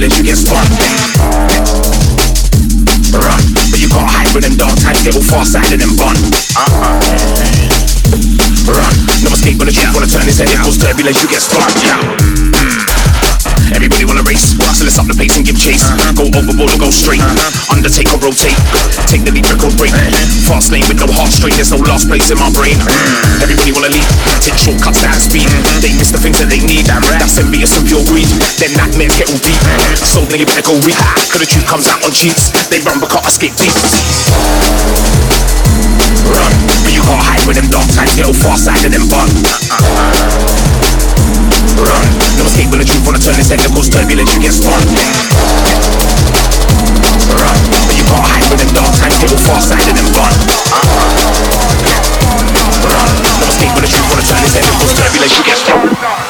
goes turbulent, you get spun. Run, but you can't hide with them dog times, get all far side of them bun. Uh-uh. Run, no escape when the truth wanna turn his head, it goes turbulent, you get spun. Yeah. Everybody wanna race, so let's up the pace and give chase. Uh-huh. Go overboard or go straight. Uh-huh. Undertake or rotate. Take the lead record break. Uh-huh. Fast lane with no heart straight, there's no last place in my brain. Everybody wanna leap, take shortcuts at speed. They miss the things that they need. That's envious and pure greed. Then nightmares get all deep. So you better go reap. Cause the truth comes out on cheats. They run but can't escape deep. Run, but you can't hide with them dark times, get all far side of them uh-uh. Bun. Run, no escape when the truth wanna turn his head, it goes turbulent, you get spun. Run, but you can't hide with them dark times, get all far of them bun. Run, no escape when the truth wanna turn his head, it goes turbulent, you get spun.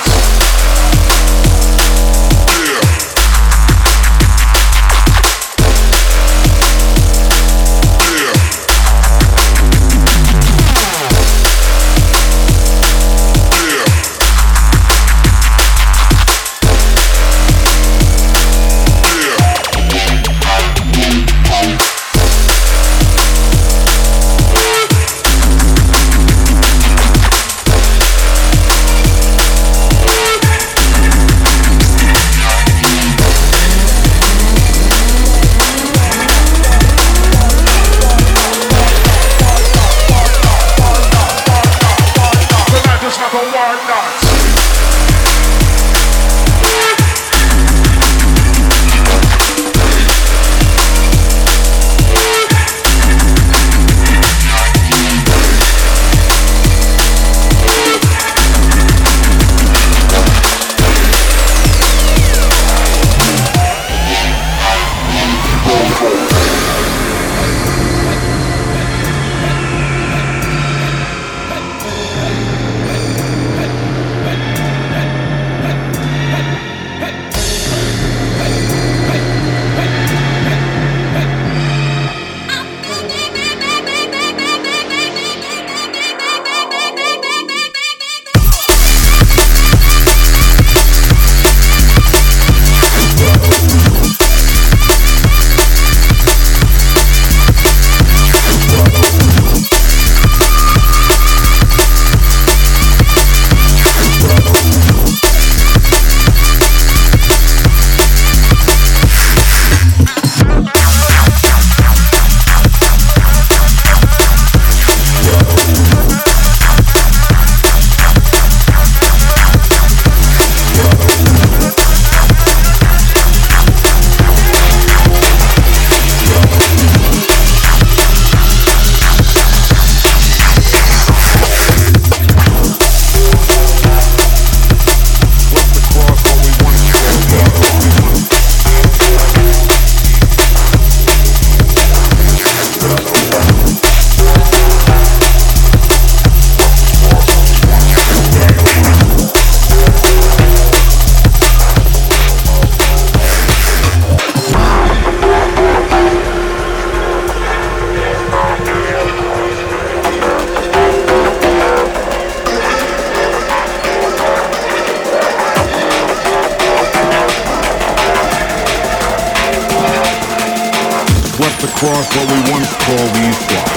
Across what we once called the East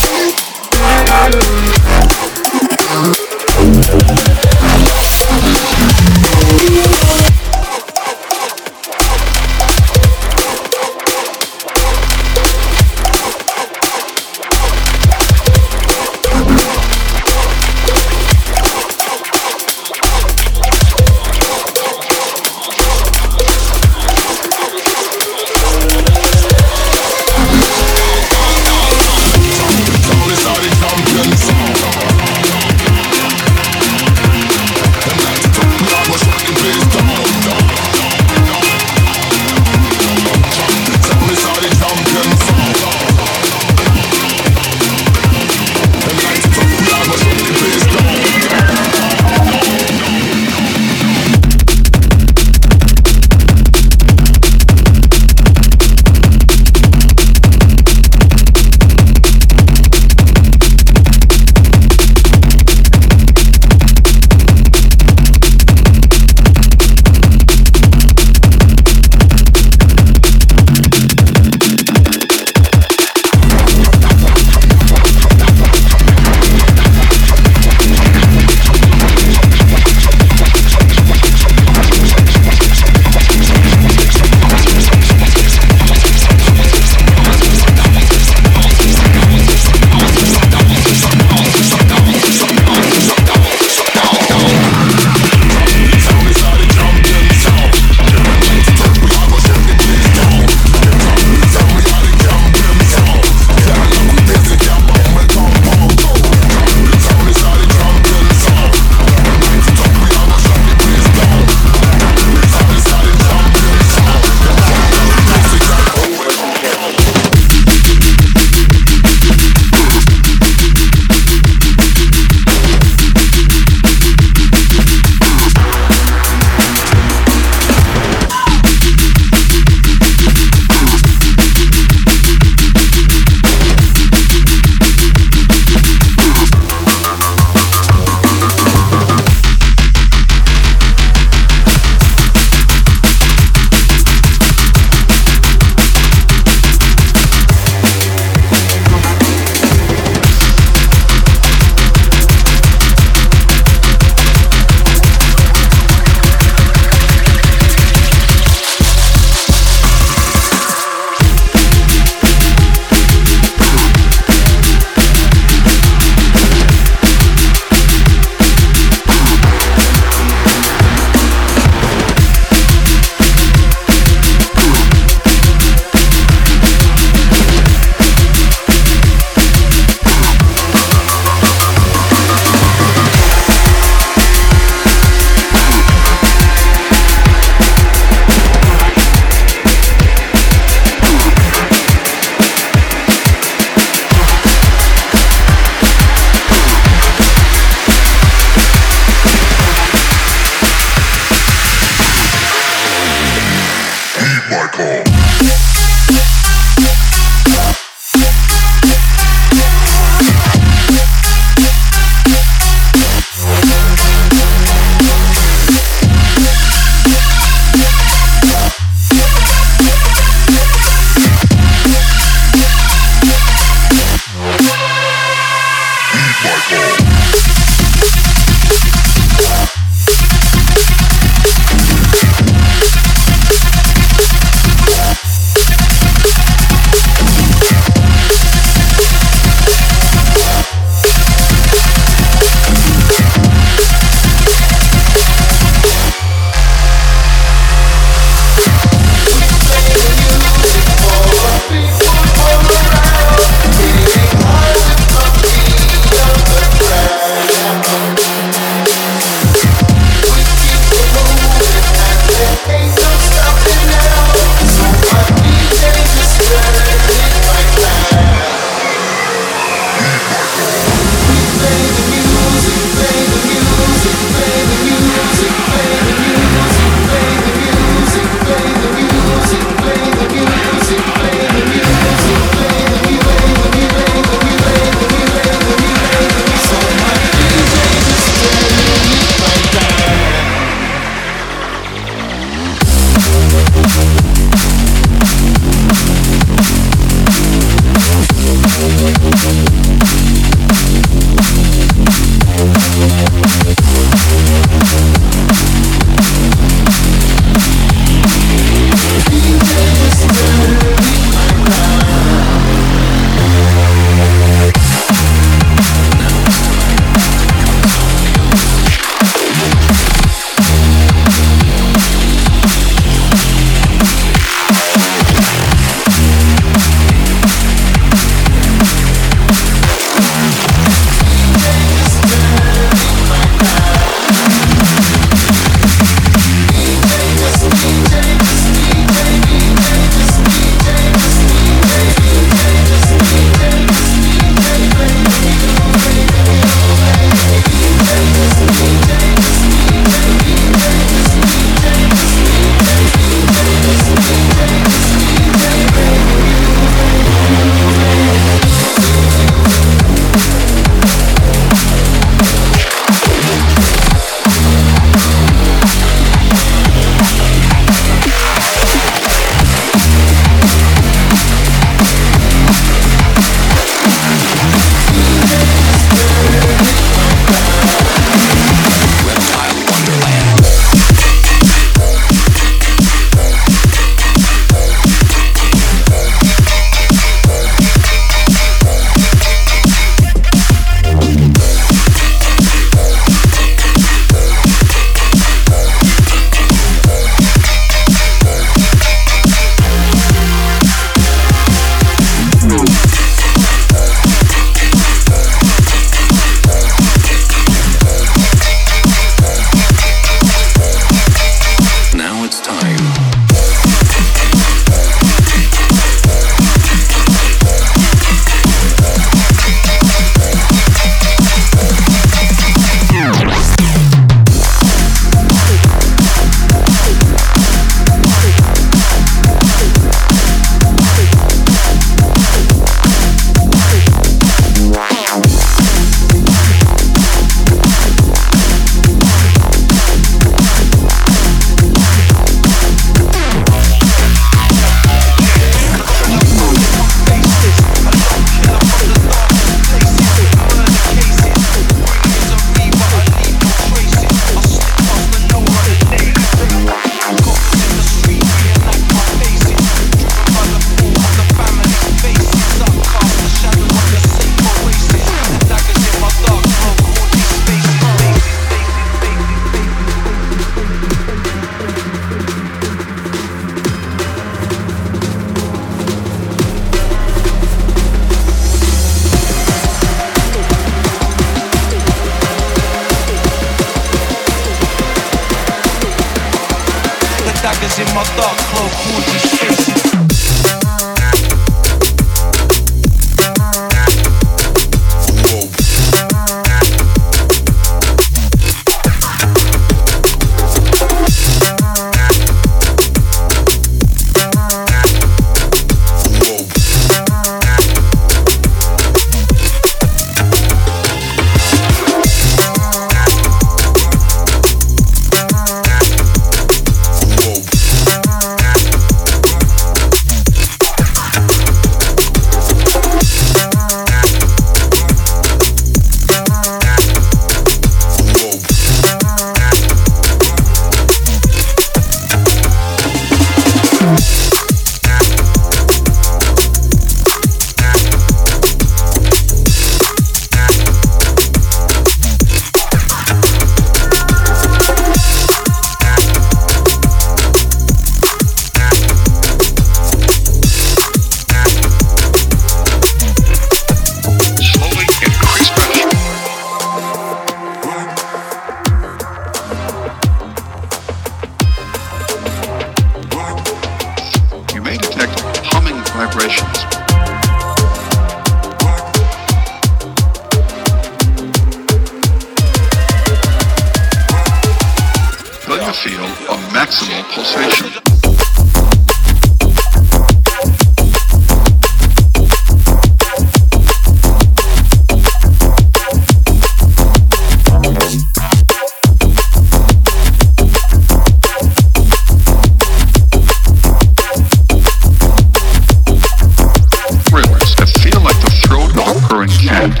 cat.